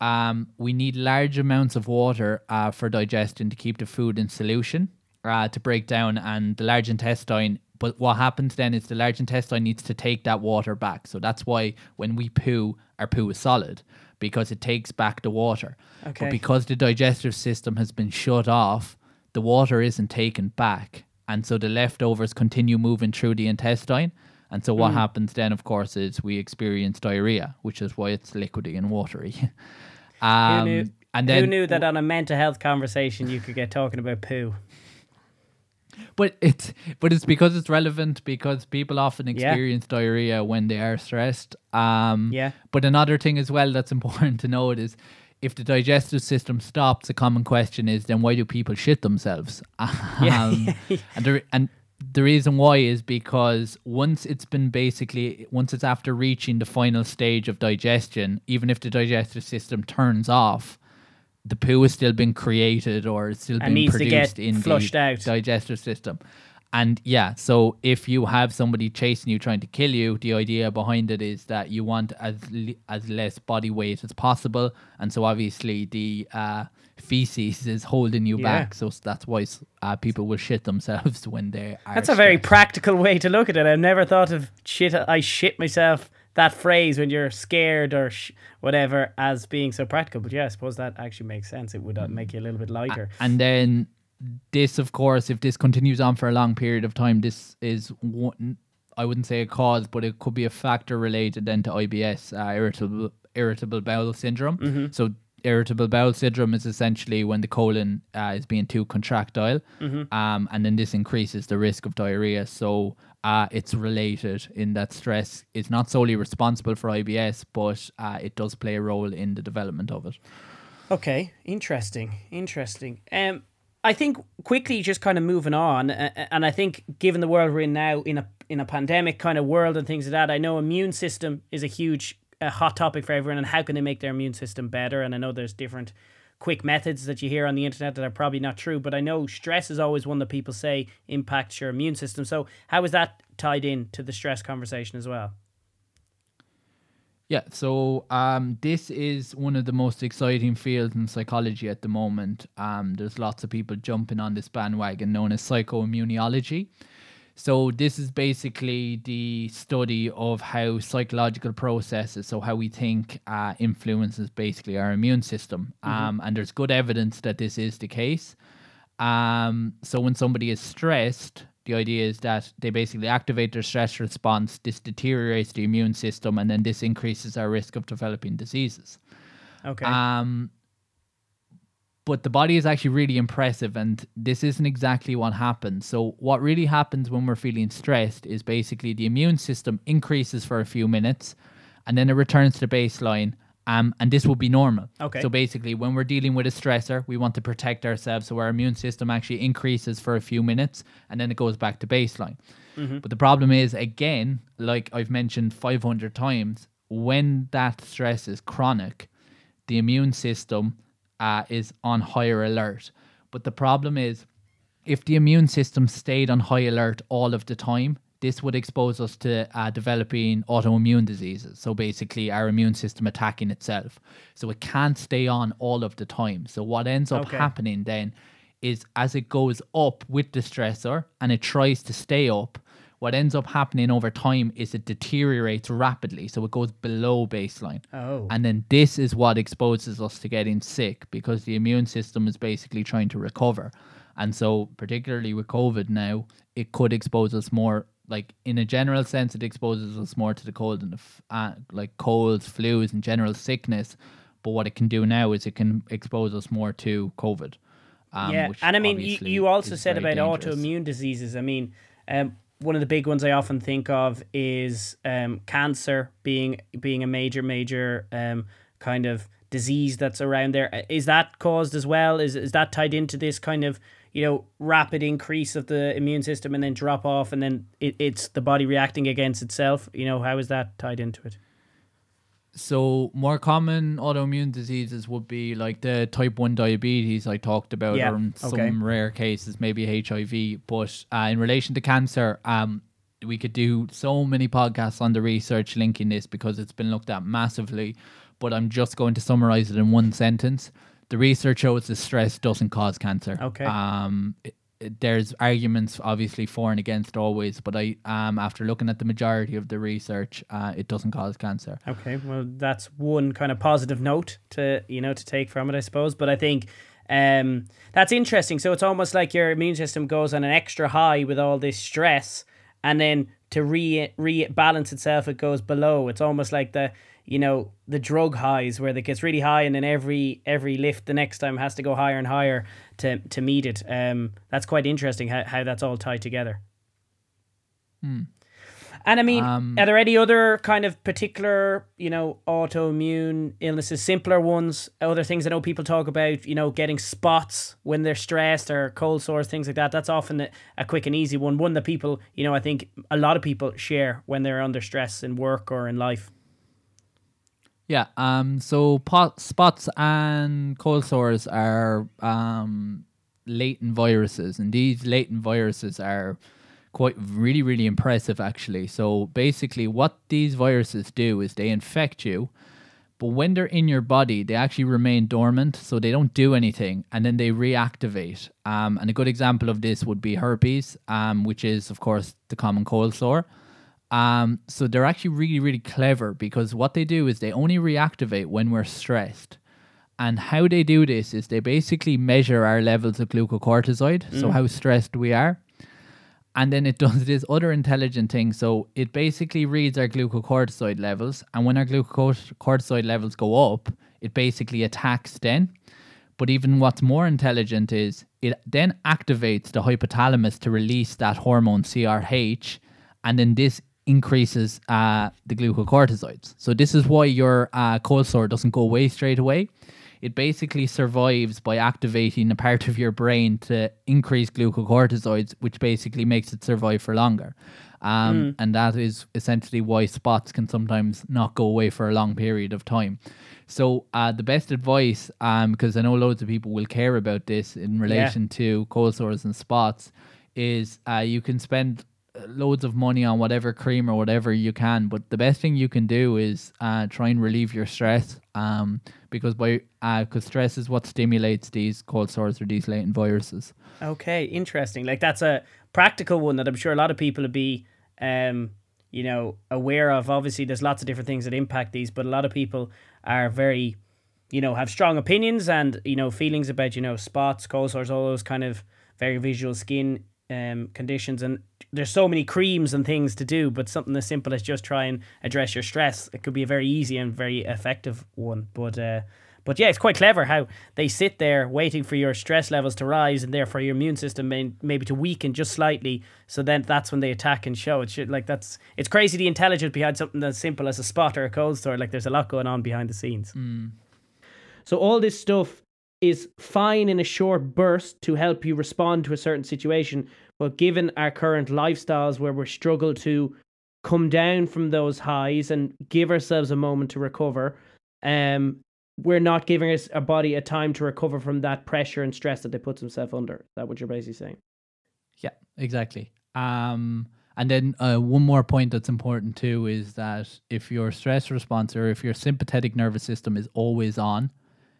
um, we need large amounts of water uh, for digestion to keep the food in solution uh, to break down, and the large intestine. But what happens then is the large intestine needs to take that water back. So that's why when we poo, our poo is solid because it takes back the water. Okay. But because the digestive system has been shut off, the water isn't taken back. And so the leftovers continue moving through the intestine. And so what happens then, of course, is we experience diarrhea, which is why it's liquidy and watery. um, who knew, and then, who knew that on a mental health conversation you could get talking about poo? But it's but it's because it's relevant because people often experience diarrhea when they are stressed. Um, Yeah. But another thing as well that's important to note is if the digestive system stops, a common question is then why do people shit themselves? Yeah. Um, and the, and the reason why is because once it's been basically once it's after reaching the final stage of digestion, even if the digestive system turns off, the poo has still been created or it's still And being needs to get produced in flushed the out. digestive system. And yeah, so if you have somebody chasing you, trying to kill you, the idea behind it is that you want as as less body weight as possible, and so obviously the uh, feces is holding you Yeah. back. So that's why uh, people will shit themselves when they are. That's a very stressed. practical way to look at it. I've never thought of shit. I shit myself. That phrase when you're scared or sh- whatever as being so practical. But yeah, I suppose that actually makes sense. It would uh, make you a little bit lighter. And then this, of course, if this continues on for a long period of time, this is one. I wouldn't say a cause, but it could be a factor related then to IBS, uh, irritable irritable bowel syndrome. So irritable bowel syndrome is essentially when the colon uh, is being too contractile, um, and then this increases the risk of diarrhea. So uh, it's related in that stress is not solely responsible for IBS, but uh, it does play a role in the development of it. Okay, interesting, interesting. Um, I think quickly, just kind of moving on, and I think given the world we're in now, in a in a pandemic kind of world and things like that, I know immune system is a huge, uh, hot topic for everyone, and how can they make their immune system better? And I know there's different quick methods that you hear on the internet that are probably not true. But I know stress is always one that people say impacts your immune system. So how is that tied in to the stress conversation as well? Yeah, so um, this is one of the most exciting fields in psychology at the moment. Um, there's lots of people jumping on this bandwagon known as psychoimmunology. So this is basically the study of how psychological processes, so how we think, uh, influences basically our immune system. Um, and there's good evidence that this is the case. Um, so when somebody is stressed, the idea is that they basically activate their stress response. This deteriorates the immune system, and then this increases our risk of developing diseases. Okay. Um, but the body is actually really impressive, and this isn't exactly what happens. So, what really happens when we're feeling stressed is basically the immune system increases for a few minutes, and then it returns to baseline. Um, and this will be normal. Okay. So basically, when we're dealing with a stressor, we want to protect ourselves, so our immune system actually increases for a few minutes, and then it goes back to baseline. But the problem is, again, like I've mentioned 500 times, when that stress is chronic, the immune system uh, is on higher alert. But the problem is, if the immune system stayed on high alert all of the time, this would expose us to uh, developing autoimmune diseases. So basically, our immune system attacking itself. So it can't stay on all of the time. So what ends up Okay. happening then is as it goes up with the stressor and it tries to stay up, what ends up happening over time is it deteriorates rapidly. So it goes below baseline. Oh. And then this is what exposes us to getting sick because the immune system is basically trying to recover. And so, particularly with COVID now, it could expose us more. Like in a general sense, it exposes us more to the cold and the f- uh, like colds, flus, and general sickness. But what it can do now is it can expose us more to COVID. Um, yeah, and I mean, you, you also said about dangerous. autoimmune diseases. I mean, um, one of the big ones I often think of is um, cancer being being a major, major um, kind of disease that's around there. Uh, that caused as well? Is is that tied into this kind of you know rapid increase of the immune system and then drop off, and then it, it's the body reacting against itself? You know, how is that tied into it? So more common autoimmune diseases would be like the type one diabetes I talked about, Yeah, or in some okay. rare cases maybe HIV. But uh, in relation to cancer, um, we could do so many podcasts on the research linking this because it's been looked at massively. But I'm just going to summarize it in one sentence. The research shows that stress doesn't cause cancer. Okay. Um, it- there's arguments obviously for and against always, but I um after looking at the majority of the research, uh, it doesn't cause cancer. Okay, well, that's one kind of positive note to you know to take from it, I suppose. But I think um, that's interesting. So it's almost like your immune system goes on an extra high with all this stress, and then to re rebalance itself, it goes below. It's almost like the you know the drug highs where it gets really high, and then every every lift the next time has to go higher and higher to to meet it. Um, that's quite interesting how how that's all tied together. And I mean, Um, are there any other kind of particular, you know, autoimmune illnesses, simpler ones, other things I know people talk about, you know, getting spots when they're stressed or cold sores, things like that. That's often a, a quick and easy one. One that people, you know, I think a lot of people share when they're under stress in work or in life. Yeah. Um. So pot, spots and cold sores are um latent viruses, and these latent viruses are quite really really impressive actually. So basically, what these viruses do is they infect you, but when they're in your body, they actually remain dormant, so they don't do anything, and then they reactivate. Um. And a good example of this would be herpes, um, which is of course the common cold sore. Um, so they're actually really, really clever because what they do is they only reactivate when we're stressed. And how they do this is they basically measure our levels of glucocorticoid, so how stressed we are. And then it does this other intelligent thing. So it basically reads our glucocorticoid levels. And when our glucocorticoid levels go up, it basically attacks then. But even what's more intelligent is it then activates the hypothalamus to release that hormone CRH, and then this increases uh, the glucocorticoids. So this is why your uh, cold sore doesn't go away straight away. it basically survives by activating a part of your brain to increase glucocorticoids, which basically makes it survive for longer. Um, mm. And that is essentially why spots can sometimes not go away for a long period of time. So uh, the best advice, because um, I know loads of people will care about this in relation yeah. to cold sores and spots, is uh, you can spend loads of money on whatever cream or whatever you can. But the best thing you can do is uh, try and relieve your stress, um, because by because uh, stress is what stimulates these cold sores or these latent viruses. Okay, interesting. Like that's a practical one that I'm sure a lot of people would be, um, you know, aware of. Obviously, there's lots of different things that impact these, but a lot of people are very, you know, have strong opinions and you know feelings about you know spots, cold sores, all those kind of very visual skin um, conditions and there's so many creams and things to do but something as simple as just try and address your stress it could be a very easy and very effective one but uh, but yeah it's quite clever how they sit there waiting for your stress levels to rise and therefore your immune system may, maybe to weaken just slightly so then that's when they attack and show it should, like that's it's crazy the intelligence behind something as simple as a spot or a cold sore like there's a lot going on behind the scenes mm. so all this stuff is fine in a short burst to help you respond to a certain situation. But given our current lifestyles where we struggle to come down from those highs and give ourselves a moment to recover, um, we're not giving us our body a time to recover from that pressure and stress that they put themselves under. Is that what you're basically saying? Yeah, exactly. Um, and then uh, one more point that's important too is that if your stress response or if your sympathetic nervous system is always on,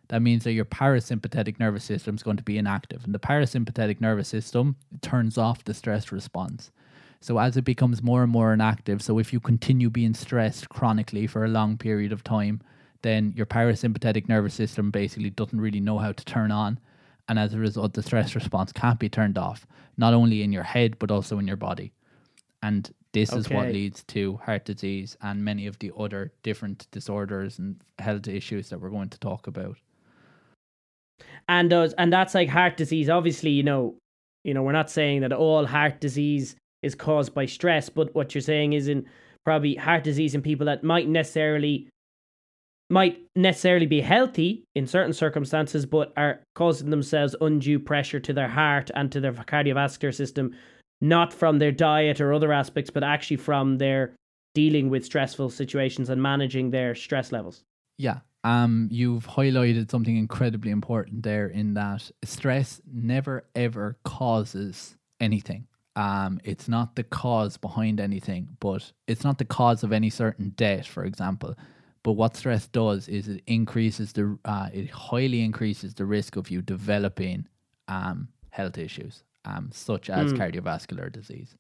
that means that your parasympathetic nervous system is going to be inactive. And the parasympathetic nervous system turns off the stress response. So as it becomes more and more inactive, so if you continue being stressed chronically for a long period of time, then your parasympathetic nervous system basically doesn't really know how to turn on. And as a result, the stress response can't be turned off, not only in your head, but also in your body. And this okay. is what leads to heart disease and many of the other different disorders and health issues that we're going to talk about and does and that's like heart disease. Obviously, you know, you know, we're not saying that all heart disease is caused by stress, but what you're saying is in probably heart disease in people that might necessarily might necessarily be healthy in certain circumstances, but are causing themselves undue pressure to their heart and to their cardiovascular system, not from their diet or other aspects, but actually from their dealing with stressful situations and managing their stress levels. Yeah, um, you've highlighted something incredibly important there in that stress never ever causes anything. Um, it's not the cause behind anything, but it's not the cause of any certain debt, for example. But what stress does is it increases the, uh, it highly increases the risk of you developing um, health issues, um, such as mm. cardiovascular disease.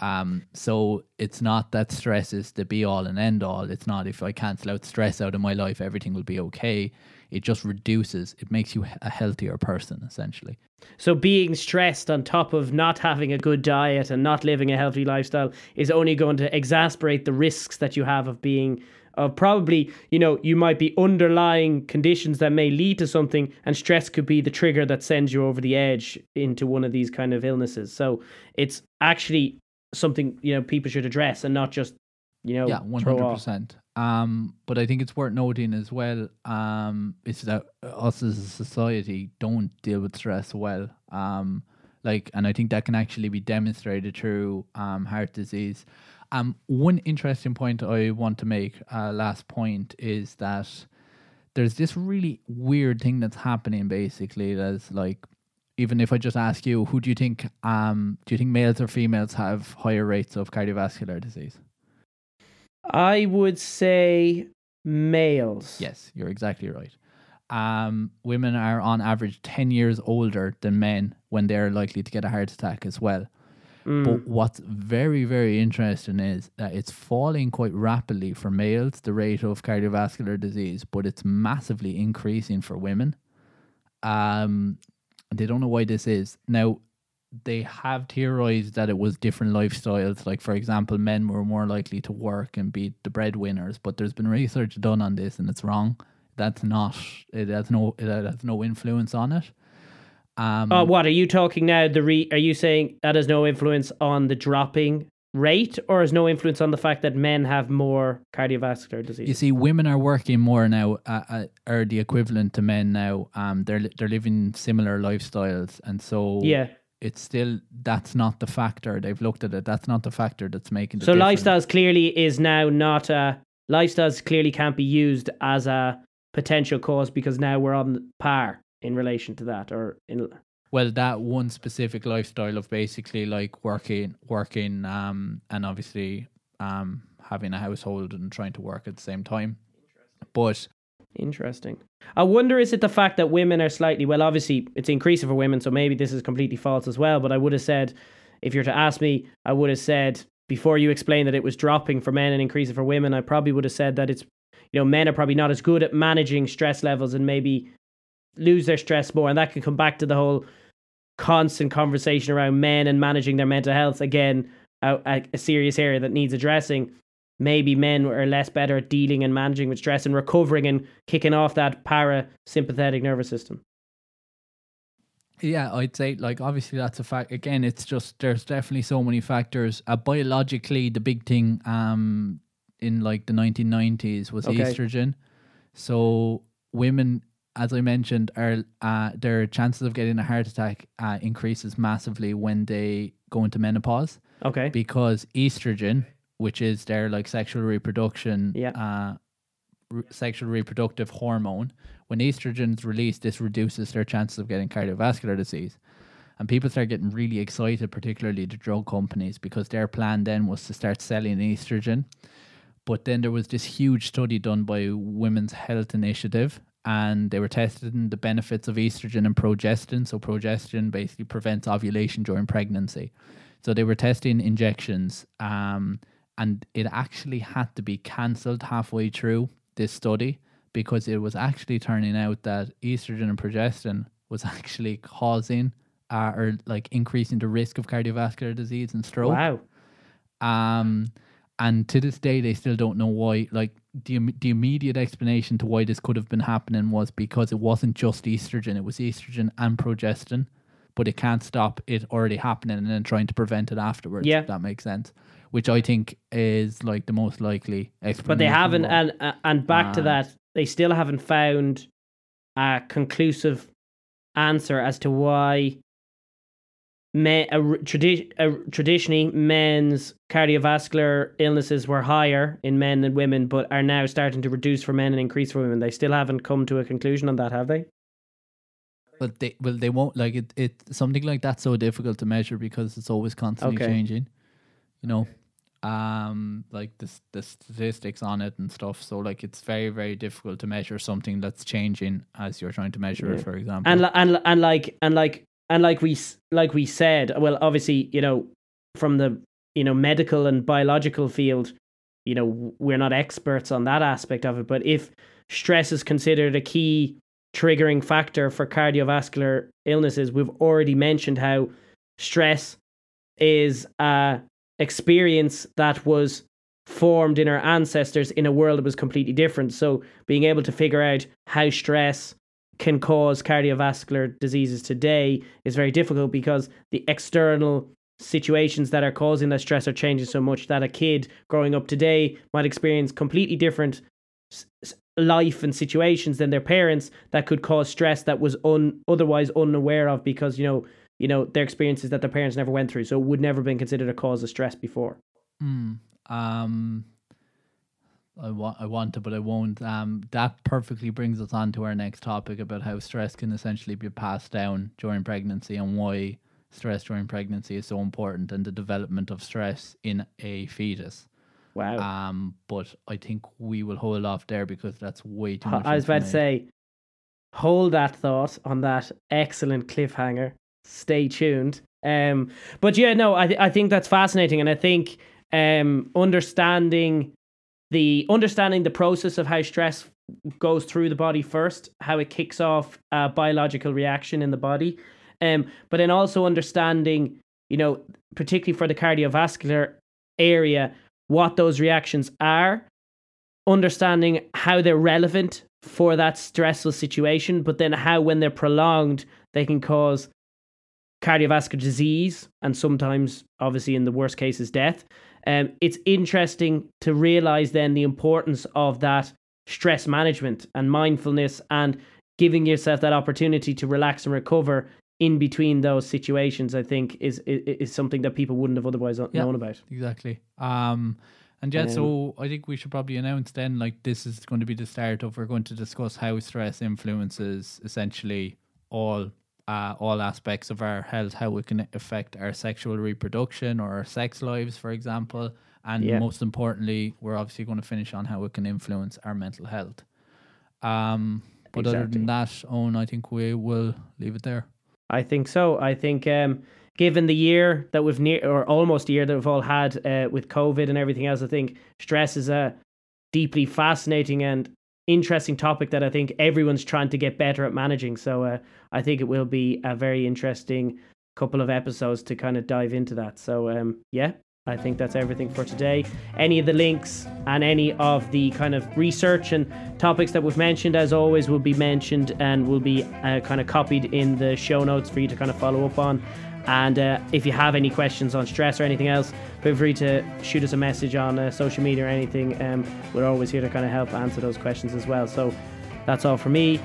Um, so it's not that stress is the be all and end all. It's not if I cancel out stress out of my life, everything will be okay. It just reduces, it makes you a healthier person, essentially. So being stressed on top of not having a good diet and not living a healthy lifestyle is only going to exasperate the risks that you have of being of probably, you know, you might be underlying conditions that may lead to something, and stress could be the trigger that sends you over the edge into one of these kind of illnesses. So it's actually something you know people should address and not just you know yeah one hundred percent. Um, but I think it's worth noting as well. Um, is that us as a society don't deal with stress well. Um, like, and I think that can actually be demonstrated through um heart disease. Um, one interesting point I want to make, uh, last point, is that there's this really weird thing that's happening. Basically, that's like even if I just ask you, who do you think um do you think males or females have higher rates of cardiovascular disease? I would say males. Yes, you're exactly right. Um, women are on average 10 years older than men when they're likely to get a heart attack as well. Mm. But what's very, very interesting is that it's falling quite rapidly for males, the rate of cardiovascular disease, but it's massively increasing for women. Um, they don't know why this is. Now, they have theorized that it was different lifestyles. Like, for example, men were more likely to work and be the breadwinners, but there's been research done on this and it's wrong. That's not, it has no, it has no influence on it. Um, oh, what are you talking now? The re, are you saying that has no influence on the dropping rate or has no influence on the fact that men have more cardiovascular disease? You see, women are working more now, uh, uh, are the equivalent to men now. Um, they're they're living similar lifestyles, and so yeah. it's still that's not the factor. They've looked at it. That's not the factor that's making the So difference. lifestyles clearly is now not a lifestyles clearly can't be used as a potential cause because now we're on par in relation to that or in Well, that one specific lifestyle of basically like working, working, um, and obviously um having a household and trying to work at the same time. But Interesting. I wonder is it the fact that women are slightly well obviously it's increasing for women so maybe this is completely false as well but I would have said if you're to ask me I would have said before you explained that it was dropping for men and increasing for women I probably would have said that it's you know men are probably not as good at managing stress levels and maybe lose their stress more and that can come back to the whole constant conversation around men and managing their mental health again a, a, a serious area that needs addressing maybe men are less better at dealing and managing with stress and recovering and kicking off that parasympathetic nervous system. Yeah, I'd say like obviously that's a fact. Again, it's just there's definitely so many factors. Uh, biologically, the big thing um in like the 1990s was Okay. estrogen. So women, as I mentioned, are uh, their chances of getting a heart attack uh, increases massively when they go into menopause Okay. because estrogen, which is their like sexual reproduction, Yeah. uh, re- sexual reproductive hormone, when estrogen is released, this reduces their chances of getting cardiovascular disease. And people start getting really excited, particularly the drug companies, because their plan then was to start selling estrogen. But then there was this huge study done by Women's Health Initiative, and they were testing the benefits of estrogen and progestin. So progestin basically prevents ovulation during pregnancy. So they were testing injections, um, and it actually had to be cancelled halfway through this study because it was actually turning out that estrogen and progestin was actually causing uh, or like increasing the risk of cardiovascular disease and stroke. Wow. Um, and to this day, they still don't know why. Like the the immediate explanation to why this could have been happening was because it wasn't just estrogen; it was estrogen and progestin. But it can't stop it already happening and then trying to prevent it afterwards. Yeah. if that makes sense. Which I think is like the most likely explanation. But they haven't, and uh, and back to Ah. that, they still haven't found a conclusive answer as to why men, a, tradi- traditionally men's cardiovascular illnesses were higher in men than women, but are now starting to reduce for men and increase for women. They still haven't come to a conclusion on that, have they? But they well they won't like it. It something like that's so difficult to measure because it's always constantly Okay. changing. You know, um, like the the statistics on it and stuff. So like it's very very difficult to measure something that's changing as you're trying to measure it. For example, and and and like and like and like we like we said well obviously you know from the you know medical and biological field you know we're not experts on that aspect of it. But if stress is considered a key triggering factor for cardiovascular illnesses we've already mentioned how stress is a experience that was formed in our ancestors in a world that was completely different. So being able to figure out how stress can cause cardiovascular diseases today is very difficult because the external situations that are causing that stress are changing so much that a kid growing up today might experience completely different life and situations than their parents that could cause stress that was un- otherwise unaware of because you know you know their experiences that their parents never went through. So it would never been considered a cause of stress before. Mm, um, I want I want to, but I won't. Um, that perfectly brings us on to our next topic about how stress can essentially be passed down during pregnancy and why stress during pregnancy is so important and the development of stress in a fetus. wow Um, but I think we will hold off there because that's way too much. I was about to say, hold that thought on that excellent cliffhanger. Stay tuned. Um, but yeah, no, I th- I think that's fascinating, and I think um understanding the understanding the process of how stress goes through the body first, how it kicks off a biological reaction in the body, um, but then also understanding, you know, particularly for the cardiovascular area, what those reactions are understanding how they're relevant for that stressful situation, but then how, when they're prolonged, they can cause cardiovascular disease and sometimes, obviously, in the worst cases, death. Um, it's interesting to realize then the importance of that stress management and mindfulness and giving yourself that opportunity to relax and recover in between those situations. I think is is, is something that people wouldn't have otherwise Yeah. known about. Exactly. Um, and yeah, Um, so I think we should probably announce then, like, this is going to be the start of we're going to discuss how stress influences essentially all uh, all aspects of our health, how it can affect our sexual reproduction or our sex lives, for example. And Yeah. most importantly, we're obviously going to finish on how it can influence our mental health. Um, but other than that, Eoin, I think we will leave it there. I think so. I think um, given the year that we've near or almost a year that we've all had uh, with COVID and everything else, I think stress is a deeply fascinating and interesting topic that I think everyone's trying to get better at managing. So uh, I think it will be a very interesting couple of episodes to kind of dive into that. So um, yeah. I think that's everything for today. Any of the links and any of the kind of research and topics that we've mentioned, as always, will be mentioned and will be uh, kind of copied in the show notes for you to kind of follow up on. And uh, if you have any questions on stress or anything else, feel free to shoot us a message on uh, social media or anything. Um, we're always here to kind of help answer those questions as well. So that's all for me.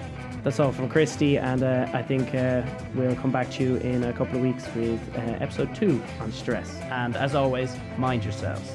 That's all from Christy, and uh, I think uh, we'll come back to you in a couple of weeks with uh, episode two on stress. And as always, mind yourselves.